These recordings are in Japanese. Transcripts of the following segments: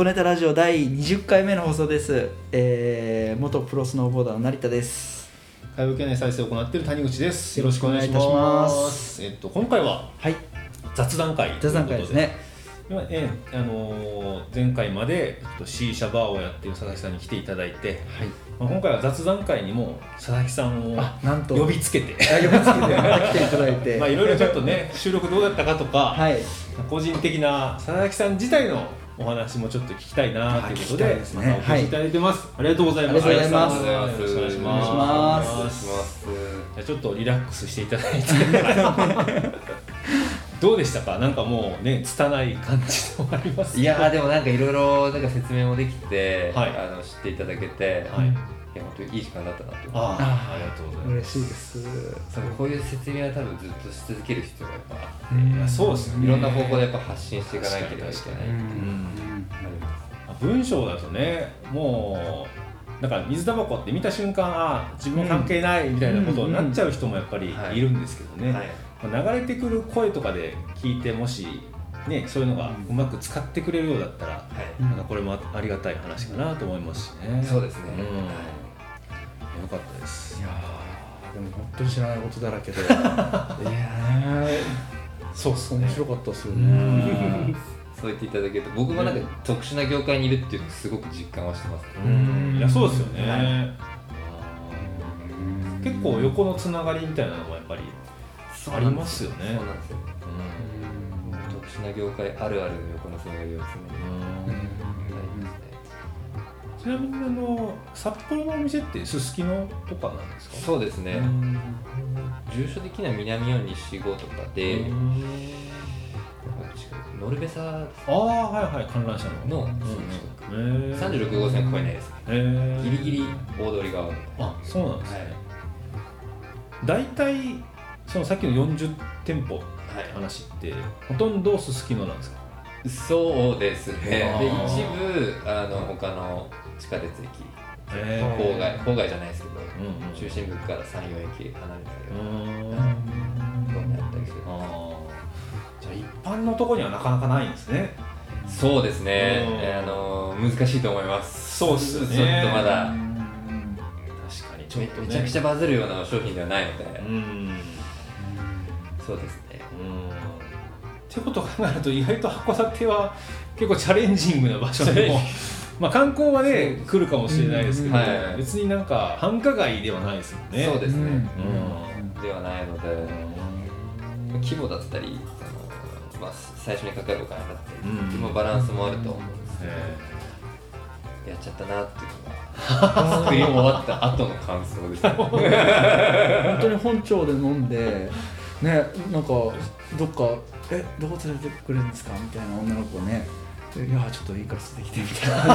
箱ネタラジオ第20回目の放送です、えー、元プロスノーボーダーの成田です。会話系内再生を行っている谷口です。よろしくお願いいたします。えっと今回ははい。雑談会雑談会ですね。今えーあのー前回までえっと C 社バーをやっている佐々木さんに来ていただいて、はい。まあ、今回は雑談会にも佐々木さんをあなんと。呼びつけて。あ呼びつけて来ていただいて。まあいろいろちょっとね収録どうだったかとか、はい。個人的な佐々木さん自体のお話もちょっと聞きたいなということではいまたお越しいただいてます、ありがとうございます。ありがとうございます。よろしくお願いしまます。すお願いします。じゃあちょっとリラックスしていただいて。どうでしたか？なんかもうね拙い感じでもありますいやーでもなんかいろいろなんか説明もできて、はい。あの知っていただけて、はいいや本当にいい時間だったなと。ああありがとうございま嬉しいです。そうこういう説明は多分ずっとし続ける必要がやっぱあすいやそうですね。いろんな方法でやっぱ発信していかなければいけない文章だとねもうなんか水タバコって見た瞬間あー自分関係ないみたいなことになっちゃう人もやっぱりはい。いるんですけどね、流れてくる声とかで聞いてもし、ね、そういうのがうまく使ってくれるようだったら、はい。なんかこれもありがたい話かなと思いますしね。そうですね。うん。はいよかったです。い。やーでも本当に知らないことだらけで。いやーそうっす面白かったですようねん。そう言っていただけると僕もなんか特殊な業界にいるっていうのをすごく実感はしてます、うん。いやそうですよね。はい。結構横のつながりみたいなのもやっぱりありますよね。そうなんですよ。特殊な業界あるあるの横のつながりを常に。うん。ありますねちなみにあの札幌のお店ってすすきのとかなんですか？そうですね、うん。住所的には南4西5とかで、うんノルベサああはいはい観覧車ののうんうん、へー。36号線越えないですね。ギリギリ大通り側のあそうなんですね、はい。大体そのさっきの40店舗って話ってほとんどすすきのなんですか？そうですね。で一部あの他の地下鉄駅。へ郊外郊外じゃないですけど、うんうん。中心部から34駅離れたようなん。ところにあったりする。じゃあ一般のところにはなかなかないんですね。そうですね。あの難しいと思います。そうっすよね。ちょっとまだ。確かに。ちょっとね。めちゃくちゃバズるような商品ではないので、うん。そうですね。うんってことを考えると意外と函館は結構チャレンジングな場所でも まあ観光はね来るかもしれないですけど、うん。はい。別になんか繁華街ではないですもんね。そうですね、うん。ではないので規模だったりその、まあ、最初にかかるお金だったり、うん。まあバランスもあると思うんですけど、え。やっちゃったなっていうのが 作り終わった後の感想ですね。本当に本庁で飲んでねなんかどっか「えどこ連れてくれるんですか?」みたいな女の子がね「いやちょっといいから連れてきて」みたいな。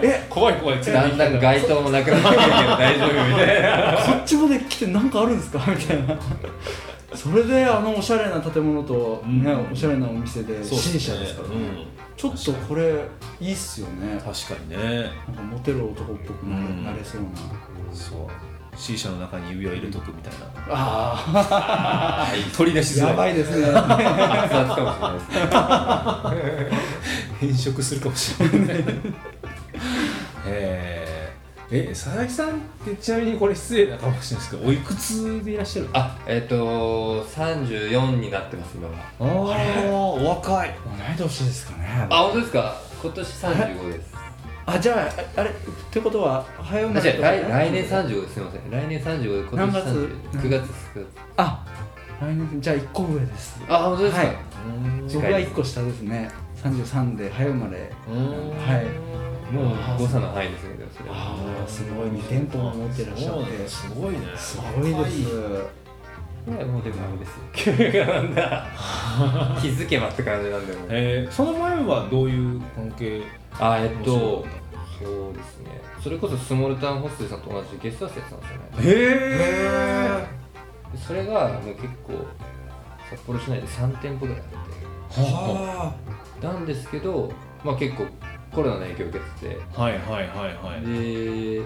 ー怖い怖いだんだん街灯もなくなってくるけど 大丈夫みたいな。こっちまで来て何かあるんですか？みたいな。それであのおしゃれな建物と、ねうん。おしゃれなお店でそうっすね。C 社ですからね、うん。ちょっとこれいいっすよね。確かにね。なんかモテる男っぽくなれ,、うん。なれそうな。そう C 社の中に指輪入れとくみたいな、あ取り出しづらい。あやばいですね。熱々かもしれない。ですね変色するかもしれない。えー。え佐々木さんってちなみにこれ失礼なかもしれないですけどおいくつでいらっしゃるあえっ、と34になってます今は。ああお若い。同い年ですかね。あ本当ですか？今年35ですあじゃああれってことは早生あまれ来来年35ですすみません。来年35で今年何月？30 9月です9月。あ来年じゃあ1個上です。あ本当ですか、はい。僕は1個下ですね。33で早生まれ。はい。もう誤差の範囲ですねでもそれは。ああすごい2店舗も持ってらっしゃって。す。ごいね。すごいですいやもうでもあれですよ。なんだ。気づけばって感じなんでもう。えー、その前はどういう関係あえっとそうですね。それこそスモールタウンホステルさんと同じゲストハウスやってたんですよね。へえでそれがもう結構札幌市内で3店舗ぐらいあっはてなんですけどまあ結構コロナの影響を受けてて。はいはいはいはい。で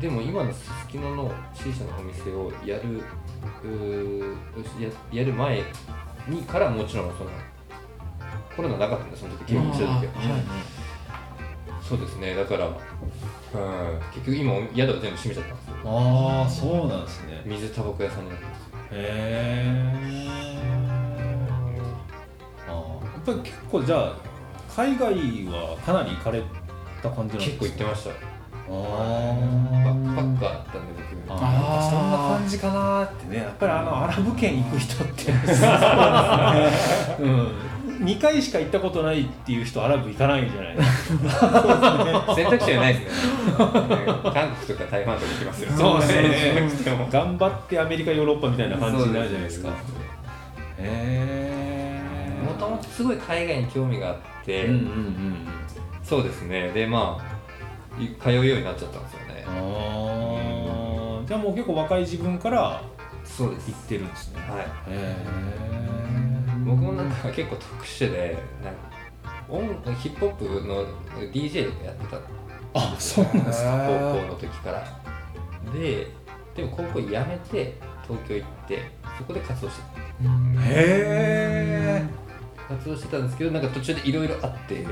でも今のすすきのの C 社のお店をやるややる前にからもちろんそのコロナなかったんでその時結婚してる時ははいそうですね。だから、うん、結局今宿は全部閉めちゃったんですよああそうなんですね。水タバコ屋さんになってますへえあーやっぱり結構じゃあ海外はかなり行かれた感じなんです結か構行ってました。あバー。ックパッカーだったんで僕。あそんな感じかなってね。やっぱりあのアラブ圏行く人って。うん。2回しか行ったことないっていう人アラブ行かないんじゃない？選択肢はないですね。韓国とか台湾とか行きますよそうですね。頑張ってアメリカヨーロッパみたいな感じになるじゃないですか。へえもともとすごい海外に興味があって、うんうんうんそうですね。でまあい通うようになっちゃったんですよね。あー。じゃあもう結構若い自分からそうです。行ってるんですね。はい。へえ僕もなんか結構特殊でなんか音ヒップホップの DJ とかやってた。あそうなんですか。高校の時から。ででも高校辞めて東京行ってそこで活動してへえ活動してたんですけどなんか途中でいろいろあって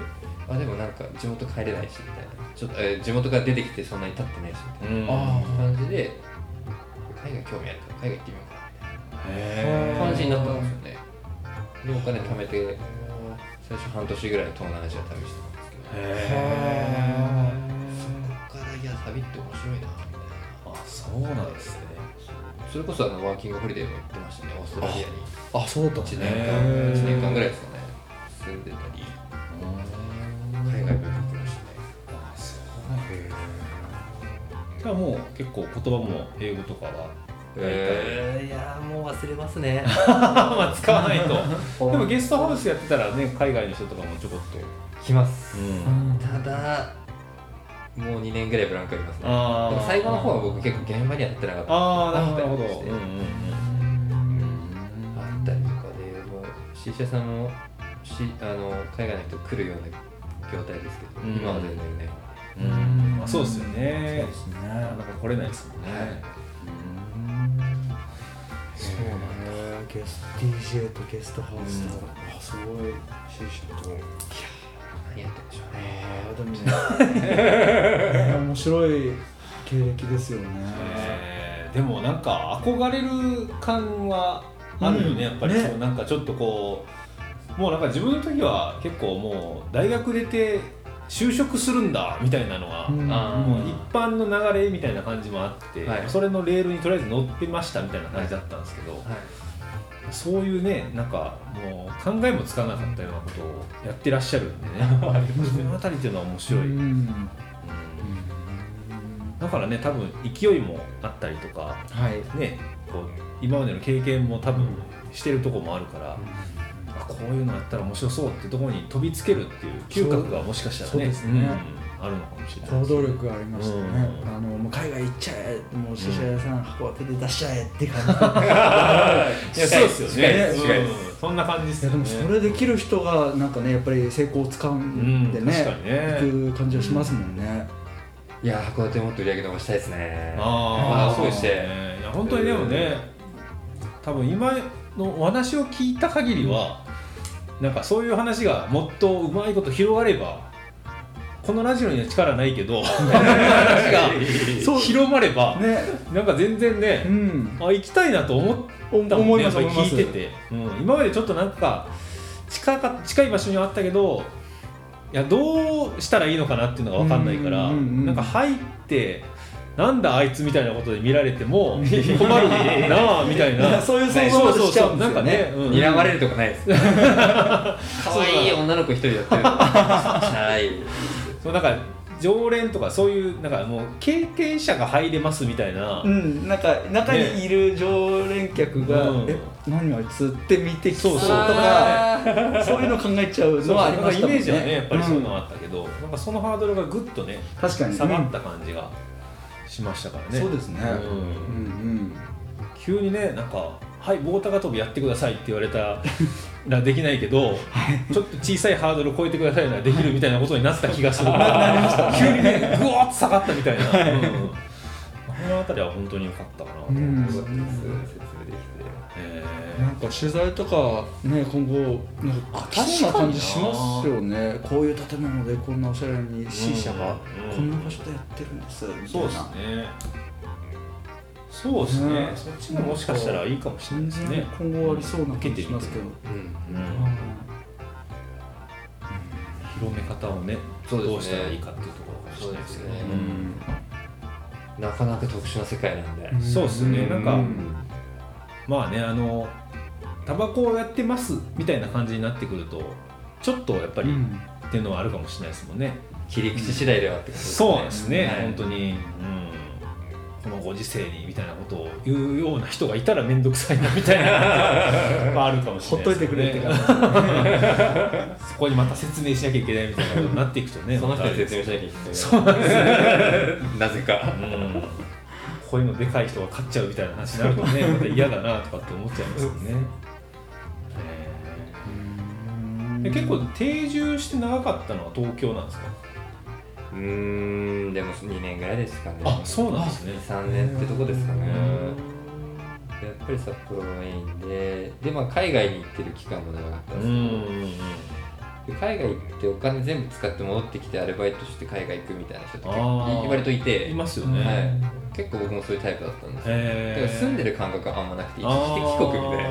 あでもなんか地元帰れないしみたいな。ちょっと、えー地元から出てきてそんなに経ってないしみたいうん。なあ感じで海外興味あるから海外行ってみようかへみたいな感じになったんですよね。でお金貯めて最初半年ぐらい東南アジア旅してたんですけど。へそこからいや旅って面白いなみたいな。あそうなんですねそれこそあのワーキングホリデーも行ってましたねオーストラリアに。あそうだった1ね。年間へー1年間ぐらいですかね。住んでたり。海外も行ってましたね。あそうなんじゃあもう結構言葉も英語とかはえー、いやーもう忘れますね。まあ使わないと。でもゲストハウスやってたらね海外の人とかもちょこっと。来ます。うん。ただもう2年ぐらいブランクありますね。でも最後の方は僕結構現場には立ってなかった。ああなるほどあったりしてうんうんあったりとかでもう C 社さんもしあの海外の人来るような業態ですけど、うん。今は全然ねうん。あそうですよね。そうですね。なかなか来れないですもんね、はい。そうなんだ。ゲス DJ とゲストハウスと、あすごい。C 社と何やってるんでしょうね。あーでもね。面白い経歴ですよね、えーでもなんか憧れる感はあるよね、うん。やっぱり。ね。そうなんかちょっとこうもうなんか自分の時は結構もう大学出て就職するんだみたいなのが、うん。一般の流れみたいな感じもあって、はい。それのレールにとりあえず乗ってましたみたいな感じだったんですけど、はいそういうねなんかもう考えもつかなかったようなことをやってらっしゃるんでね。その辺りっていうのは面白い、ううん。ん。だからね多分勢いもあったりとかはい。ねこう今までの経験も多分してるとこもあるから、あこういうのやったら面白そうってところに飛びつけるっていう嗅覚がもしかしたらね。そうですね。んあるのかもしれない。行動力がありましたね、うん。あのもう海外行っちゃえもうシシャ屋さん函館で出しちゃえって感じ、いやそうですよね。うん。そんな感じですいやでよねもそれできる人がなんかねやっぱり成功をつかんでね,、うん確かにね。行く感じはしますもんね、いやー函館もっと売り上げ伸ばしたいですね。ああそうですねいや本当にでもね多分今のお話を聞いた限りはなんかそういう話がもっとうまいこと広がればこのラジオには力ないけど 話が広まればね。なんか全然ね、うん。あ行きたいなと思ったもん思いねやっぱります思います。聞いてて、うん、今までちょっとなんか近か近い場所にはあったけどいやどうしたらいいのかなっていうのが分かんないから、うんうんうんなんか入ってなんだあいつみたいなことで見られても 困るなあみたいな。そういう想像しちゃうんですよね。なんかね、うん。睨まれるとかないです。可愛い女の子一人やってるはいそうなんか常連とかそういうなんかもう経験者が入れますみたいな、うん、なんか中にいる常連客が「うんえ何あいつ?」って見てきそうとそうかそういうの考えちゃうそうのはありましたもんねイメージはねやっぱりそういうのあったけど、なんかそのハードルがぐっとね確かに。下がった感じがしましたからね、そうですね。うんうん。急にねなんか「はい棒高跳びやってください」って言われたらできないけど、ちょっと小さいハードルを超えてくださいならできるみたいなことになった気がする。急にねぐわーっと下がったみたいな、うん。あの辺りは本当に良かったかなと思います、説明できてへなんか取材とかね今後なんかな感じしますよね。こういう建物でこんなおしゃれに C 社がうん。こんな場所でやってるんですみたいな。そうですねそうですね。ね。そっちももしかしたらいいかもしれないですね。今後ありそうな感じしますけど、うん。うん。広め方をねどうしたらいいかっていうところかもしれないですけどね。なかなか特殊な世界なんで、うんそうですね。なんかうん。まあねあのタバコをやってますみたいな感じになってくるとちょっとやっぱり、うん。っていうのはあるかもしれないですもんね。切り口次第ではってことですね。そうですね、はい。本当に、うん、このご時世にみたいなことを言うような人がいたら面倒くさいなみたいな まああるかもしほっといてれないですけどくれって感じそこにまた説明しなきゃいけないみたいなことになっていくとね その人に説明しなきゃいけない。そうなんですね、なぜか。うん、こういうのでかい人が勝っちゃうみたいな話になるとねまた嫌だなとかって思っちゃいますよね。え結構定住して長かったのは東京なんですか？うーんでも2年ぐらいですかね。あそうなんですね。3年ってとこですかね。うやっぱり札幌がメインでで、まあ、海外に行ってる期間も長かったんですんけどで海外行ってお金全部使って戻ってきてアルバイトして海外行くみたいな人って割といて。いますよね、はい、結構僕もそういうタイプだったんですよ。だから住んでる感覚はあんまなくて一時的帰国みたいな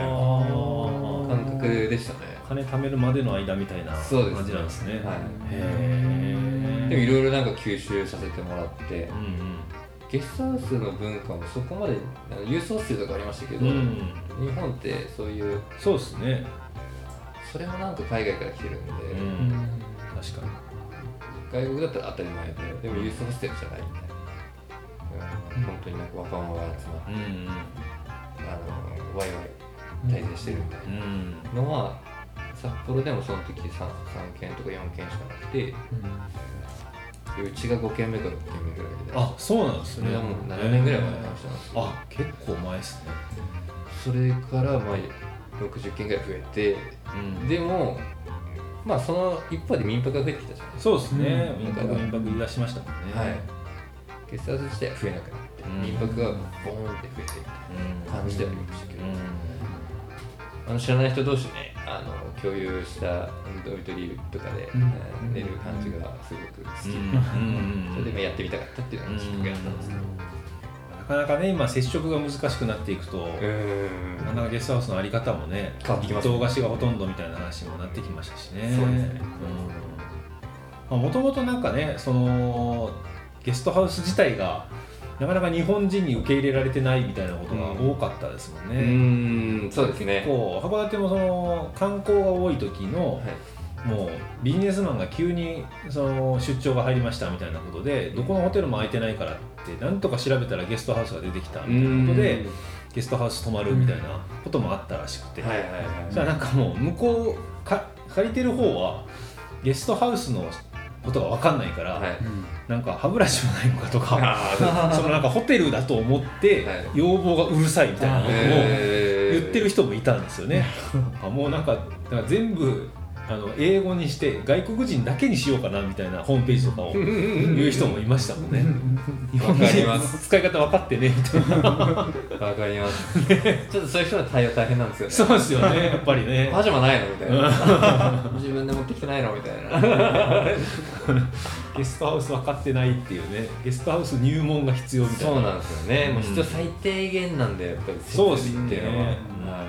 感覚でしたね。金貯めるまでの間みたいな感じなんですね。はい。へえでもいろいろなんか吸収させてもらって。うんゲストハウスの文化もそこまで郵送数とかありましたけど、うん、うん、日本ってそういうそうですね。それもなんか海外から来てるんで、うん。確かに。外国だったら当たり前ででもユーステルじゃないみたいな、うん、本当になんか若者が集まってうんあのワイワイ滞在してるみたいうん。なのは札幌でもその時 3, 3件とか4件しかなくてうちが5件目か6件目ぐらいであそうなんですね。それはもう7年ぐらい前の話なんですよあ結構前ですね。それからまあ60件ぐらい増えてうん。でもまあその一方で民泊が増えてきたじゃないですか。そうですね。うん。民泊民泊言い出しましたもんね。はい。ゲストハウス自体は増えなくなって、うん。民泊がボーンって増えてみたいな感じではありましたけど、うんあの知らない人同士ねあの共有したドミトリーとかで、うん。えー寝る感じがすごく好き。で、うん。それで今やってみたかったっていうのがきっかけだったんですけど。なかなかね今接触が難しくなっていくと、うんなかなかゲストハウスのあり方もね変わってきます一棟貸しがほとんどみたいな話にもなってきましたしね。そうですね。もともとなんかねそのゲストハウス自体がなかなか日本人に受け入れられてないみたいなことが多かったですもんうね、んそうですね。結構函館もその観光が多い時の、はい。もうビジネスマンが急にその出張が入りましたみたいなことでどこのホテルも空いてないからってなんとか調べたらゲストハウスが出てきたみたいなことでゲストハウス泊まるみたいなこともあったらしくて、はいはいはい。じゃあなんかもう向こうか借りてる方はゲストハウスのことが分かんないから、はい。なんか歯ブラシもないのかとか そのなんかホテルだと思ってはい。要望がうるさいみたいなことを言ってる人もいたんですよね。あもうなんか全部あの英語にして外国人だけにしようかなみたいなホームページとかを言う人もいましたもんね。日本わかります。人使い方分かってねみたいな。わかります。ちょっとそういう人の対応大変なんですよね。そうですよねやっぱりね。パジャマないのみたいな。自分で持ってきてないのみたいな。ゲストハウス分かってないっていうね。ゲストハウス入門が必要みたいな。そうなんですよね、もううん。必要最低限なんでやっぱりそうです設備っていうのは、ね。は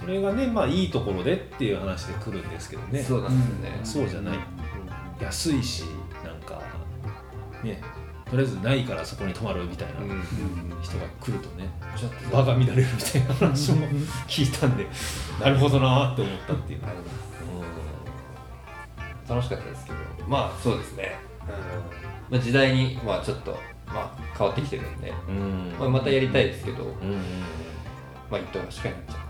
それがねまあいいところでっていう話で来るんですけどね。いそうなんですよね、そうじゃない。安いしなんかねとりあえずないからそこに泊まるみたいなうん。うん人が来るとねちょっと場が乱れるみたいな話も聞いたんでなるほどなーって思ったっていう、あります楽しかったですけど。まあそうですね、まあ、時代にまあちょっとまあ変わってきてるんで、うん。まあ、またやりたいですけど、うん。まあ一等がしかになっちゃう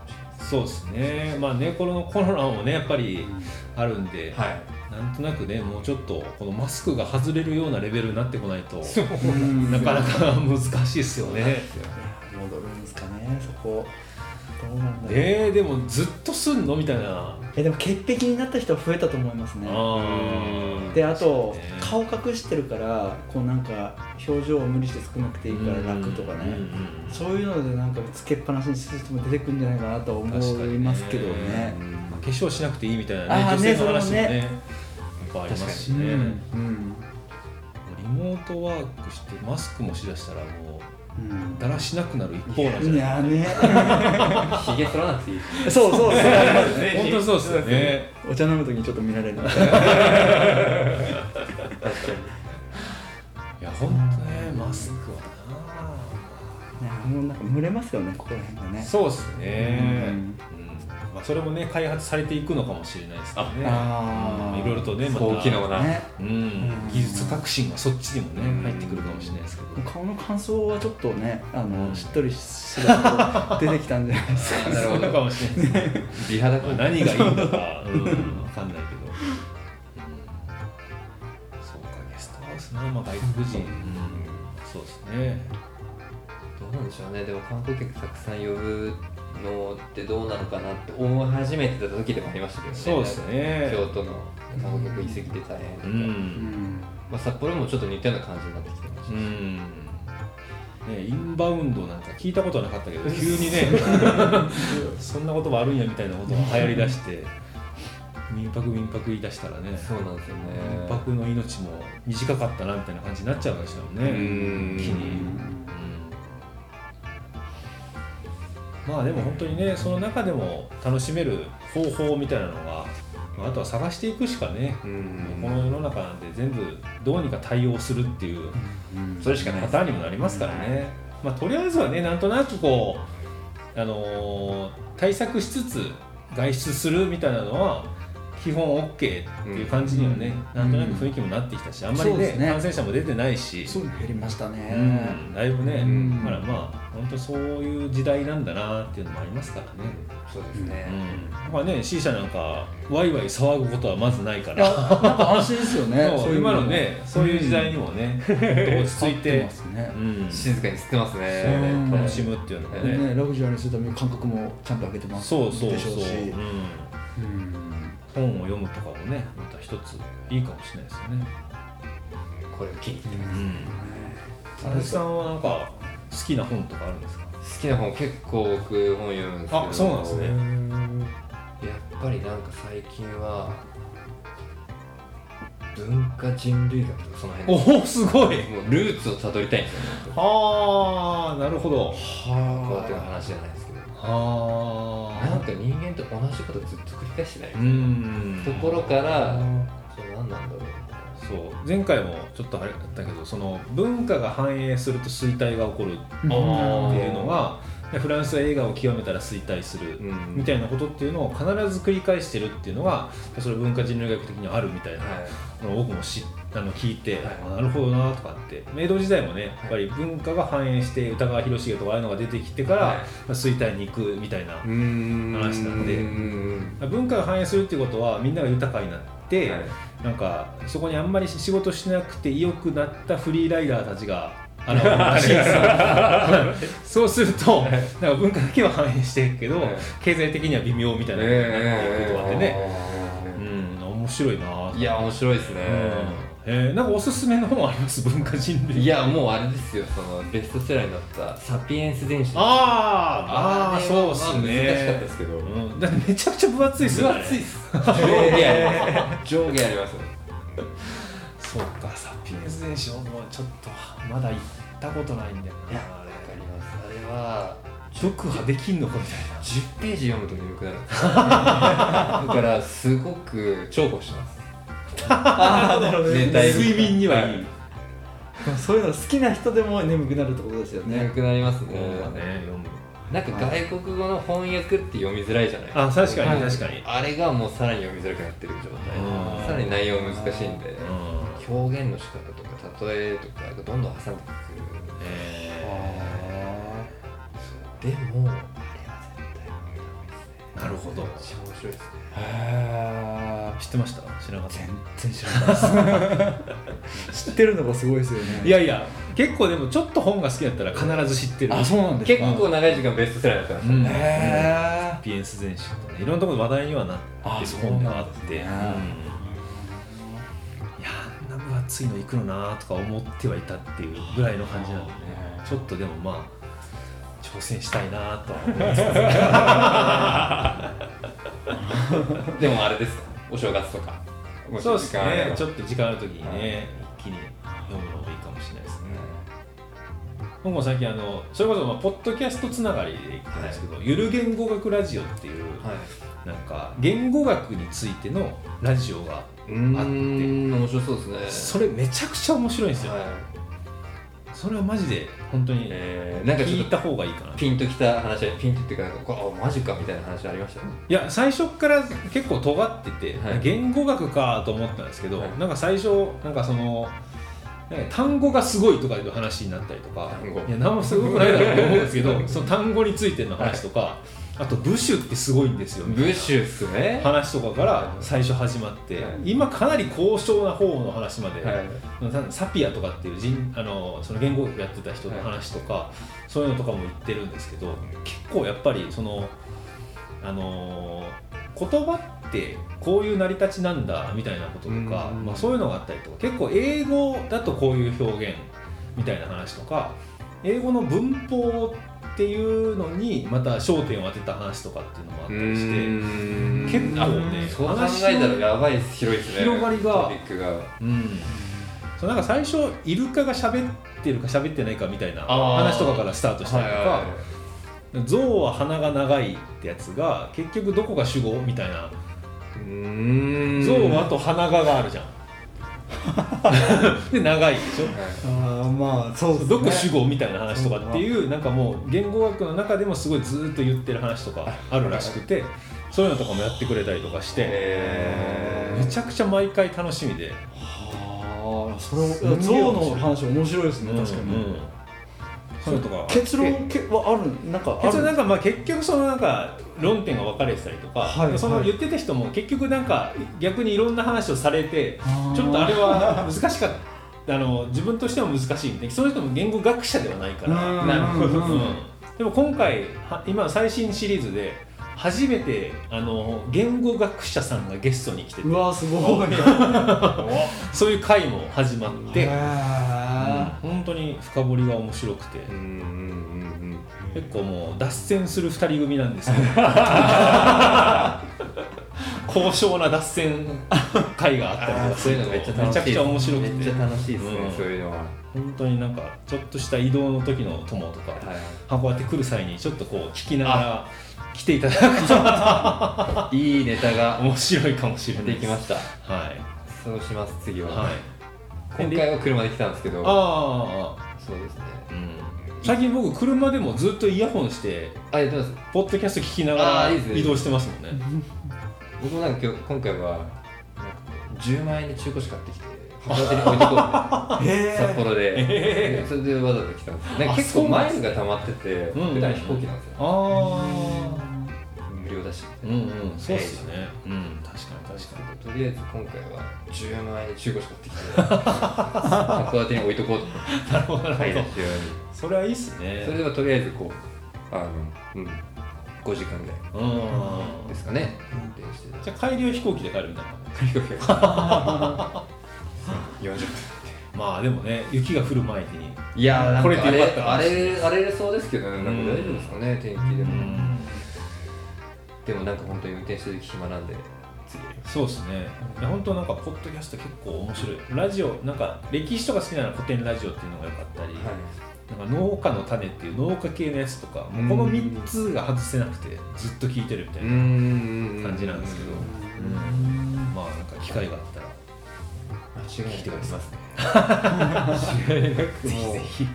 そうですね。まあねこのコロナもねやっぱりあるんで、はい。なんとなくねもうちょっとこのマスクが外れるようなレベルになってこないとう。んなかなか難しいですよね。戻るんですかねそこどうなんだろう。えー、でもずっとすんの？みたいな。えでも潔癖になった人は増えたと思いますね。あであとね。顔隠してるからこうなんか表情を無理して作らなくていいから楽とかね、そういうのでなんかつけっぱなしにする人も出てくるんじゃないかなとは思いますけどね。化粧しなくていいみたいなね女性の話もねねね。やっぱありますしね、うんうん。リモートワークしてマスクもしだしたらもううんだらしなくなる一方なんじゃいない？やね。ひげ剃らなくていいし。そうそうそう。本当そうですよね。お茶飲む時にちょっと見られる。いや本当ねマスクはねもうなんか蒸れますよねここら辺がね。なそうですね。まあ、それもね開発されていくのかもしれないですけどね。いろいろとねまた高機能なね。うん。うん。技術革新がそっちにもねうん。入ってくるかもしれないですけど。顔の乾燥はちょっとねあの、うん。しっとりした出てきたんじゃないですか なるほど。かもしれないですね。美肌まあ何がいいのか、うん、分かんないけど、うん、そうかゲストハウスな、まあ、外国人、うん、そうですねどうなんでしょうね。でも観光客たくさん呼ぶのってどうなのかなって思い始めてた時でもありましたけどね。そうですね。京都の観光客遺跡で大変とか、ううん。んまあ、札幌もちょっと似たような感じになってきてましうん。ね、インバウンドなんか聞いたことなかったけど 急にね そんなことはあるんやみたいなことが流行りだして民泊民泊言い出したらねたそうなんですよね。民泊の命も短かったなみたいな感じになっちゃいましたもんね。うん。一気に、まあでも本当にねその中でも楽しめる方法みたいなのがまああとは探していくしかね、うん。この世の中なんで全部どうにか対応するっていうそれしかパターンにもなりますからね、まあ、とりあえずはねなんとなくこう、あのー対策しつつ外出するみたいなのは基本 OK っていう感じにはね、うん。なんとなく雰囲気もなってきたしあんまりねね。感染者も出てないし、そう減りましたね、うん、だいぶね、うん。だからまあ本当そういう時代なんだなっていうのもありますからね、そうですね、うん、まあね C 社なんかワイワイ騒ぐことはまずないかいやらなんか安心ですよね。そういう今のねそういう時代にもね、落ち着いて てますね。うん。静かに吸ってますね。うん楽しむっていうのがね、ねラグジュアリーするために感覚もちゃんと上げてますそうそうそう、でしょうし。うん、うん本を読むとかもねまた一ついいかもしれないですよね、これを機にうん、足立さんはなんか好きな本とかあるんですか？好きな本結構僕本読むんですけど。あそうなんですね。やっぱりなんか最近は文化人類学とかその辺。おおすごい。もうルーツをたどりたいんですよね。はあなるほど。こうやっての話じゃないですけどはなんか人間と同じことずっと繰り返してない、うん。ところからそう何なんだろう。そう。前回もちょっとあれだったけどその文化が反映すると衰退が起こるってうんいうのがでフランスは映画を極めたら衰退するうん。みたいなことっていうのを必ず繰り返してるっていうのがそれ文化人類学的にはあるみたいなはい。のを僕も知あの聞いて、はい。あなるほどなとかって。明治時代もねやっぱり文化が反映して歌川広重とかああいうのが出てきてから、はい。まあ衰退に行くみたいな、話なんでうん文化が反映するっていうことはみんなが豊かになって、はい。なんかそこにあんまり仕事しなくて良くなったフリーライダーたちが現れるらしいですよそうするとなんか文化だけは反映してるけど、はい。経済的には微妙みたいなことになっていくことがあってね、えうん面白いなーいや面白いですね、うん。えー、なんかおすすめの本あります？文化人類。いやもうあれですよ。そのベストセラーになった「サピエンス電子」あーあーれはそうっすね、まあ難しかったですけど。うん、だってめちゃくちゃ分厚いっすよね分厚いっす。上下あります。上下ありますそうかサピエンス電子もちょっとまだ行ったことないんだよないやわかります。あれは。読破できんのかみたいな。10ページ読むと眠くなる だからすごく重宝します。ああなるほど寝たい睡眠にはいい、はいそういうの好きな人でも眠くなるってことですよね。眠くなりますね。本はね読む。なんか外国語の翻訳って読みづらいじゃない？あ確かに。はい確かに、あれがもうさらに読みづらくなってる状うん。態さらに内容難しいんで。うん表現の仕方とか例えとかがどんどん挟んでくるえでもあれは絶対なるほど。面白いですねへ知ってました？知らなかった。全然知らないです知ってるのがすごいですよね。いやいや結構でもちょっと本が好きだったら必ず知ってる。あそうなんですか？結構長い時間ベストセラーだったんですよ。うん。へピエンス全集とかねいろん。なところで話題にはなってある本ではあってそあいのいくのなとか思ってはいたっていうぐらいの感じなんでね。ちょっとでもまあ挑戦したいなとは思います。でもあれですか？お正月とか。そうですね。ちょっと時間ある時にね一気に読むのもいいかもしれないですね。僕も最近あのそれこそまあポッドキャストつながりで言ったんですけど、ゆる言語学ラジオっていうはい。なんか言語学についてのラジオがうーん。面白そうですねそれめちゃくちゃ面白いんですよ、はい。それはマジで本当にえーなんか聞いた方がいいかなピンときた話ピンとっていうかなあマジかみたいな話ありました？ねいや最初から結構尖ってて、はい。言語学かと思ったんですけど、はいなんか最初なんかその単語がすごいとかいう話になったりとかいや何もすごくないだろうと思うんですけどその単語についての話とか、あとブッシュってすごいんですよブッシュっすね。話とかから最初始まって、はい。今かなり高尚な方の話まで、はい。サピアとかっていう人あのその言語学やってた人の話とか、そういうのとかも言ってるんですけど結構やっぱりそのあの言葉ってこういう成り立ちなんだみたいなこととか、うん。まあ、そういうのがあったりとか結構英語だとこういう表現みたいな話とか英語の文法っていうのにまた焦点を当てた話とかっていうのもあったりして。結構ねそう考えたらやばい広いですね。広がりがトピックが。うん、そうなんか最初イルカが喋ってるか喋ってないかみたいな話とかからスタートしたりとか、はいはい象は鼻が長いってやつが結局どこが主語みたいな。象はと鼻ががあるじゃん で長いでしょ？ああまあそうですね。どこ主語みたいな話とかっていうなんかもう言語学の中でもすごいずーっと言ってる話とかあるらしくてそういうのとかもやってくれたりとかしてめちゃくちゃ毎回楽しみで。ああそれを象の話面白いですね確かに、そういうのとか。結論けはあるなんかある？結論なんかまあ結局そのなんか論点が分かれてたりとか、はいはい。その言ってた人も結局なんか逆にいろんな話をされてあー。ちょっとあれは難しかった。あの自分としては難しいみたいな。その人も言語学者ではないから。うん。なるほど。うん。でも今回は今最新シリーズで初めてあの言語学者さんがゲストに来てて。うわすごい。そういう回も始まって、本当に深掘りが面白くて。うんうんうん結構もう脱線する2人組なんですけど 高尚な脱線会があったりとか。そういうのめっちゃめちゃくちゃ面白くて。めっちゃ楽しいですね、うん。そういうのは。本当になんかちょっとした移動の時の友とか、はい。こうやって来る際にちょっとこう聞きながら来ていただくと。いいネタが面白いかもしれないできました。はい。そうします次は、はい今回は車で来たんですけどああそうですね。うん。最近僕車でもずっとイヤホンしてありがとうございます。ポッドキャスト聞きながら移動してますもんね。僕もなんか今日今回はなんか10万円で中古車買ってきて函館に置いてこう 札幌で、へそれでわざわざ来たんです。なんかあ結構マイルが溜まってて、うん普段飛行機なんですよ、ああ無料だし、うんうん。そうっすよね。うん。確かに確かに。とりあえず今回は10万円で中古車買ってきて函館 に置いとこうと。なるほどなるほど。それはいいっすね。それではとりあえずこうあの、うん、5時間ぐらいうん。ですかね。運転してじゃあ帰りは飛行機で帰るみたいな。飛行機が40分まあでもね雪が降る前に。いやーなんこれかあれあれあれそうですけどね。なんか大丈夫ですかね天気でうもんでもなんか本当に運転してる時暇なんで。次そうですね。いや本当なんかポッドキャスト結構面白い。ラジオなんか歴史とか好きなら古典ラジオっていうのが良かったり、なんか農家の種っていう農家系のやつとかもうこの3つが外せなくてずっと聞いてるみたいな感感じなんですけど、うん。まあなんか機会があったら間違いなくますね。間違いなくぜひぜひ。はい。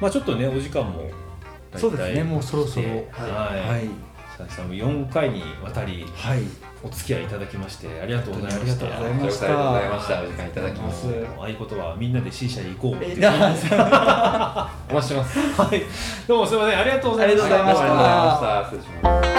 まあちょっとねお時間もそうですねもうそろそろ。はい。はい。佐々木さんも4回にわたりはい。お付き合いいただきましてありがとうございました。ありがとうございました。ありがとうございました。お時間いただきます。合言葉はみんなで C 社へ行こうってお待ちしてます。はい。どうもすみません。ありがとうございました。ありがとうございました。ありがとうございました。失礼します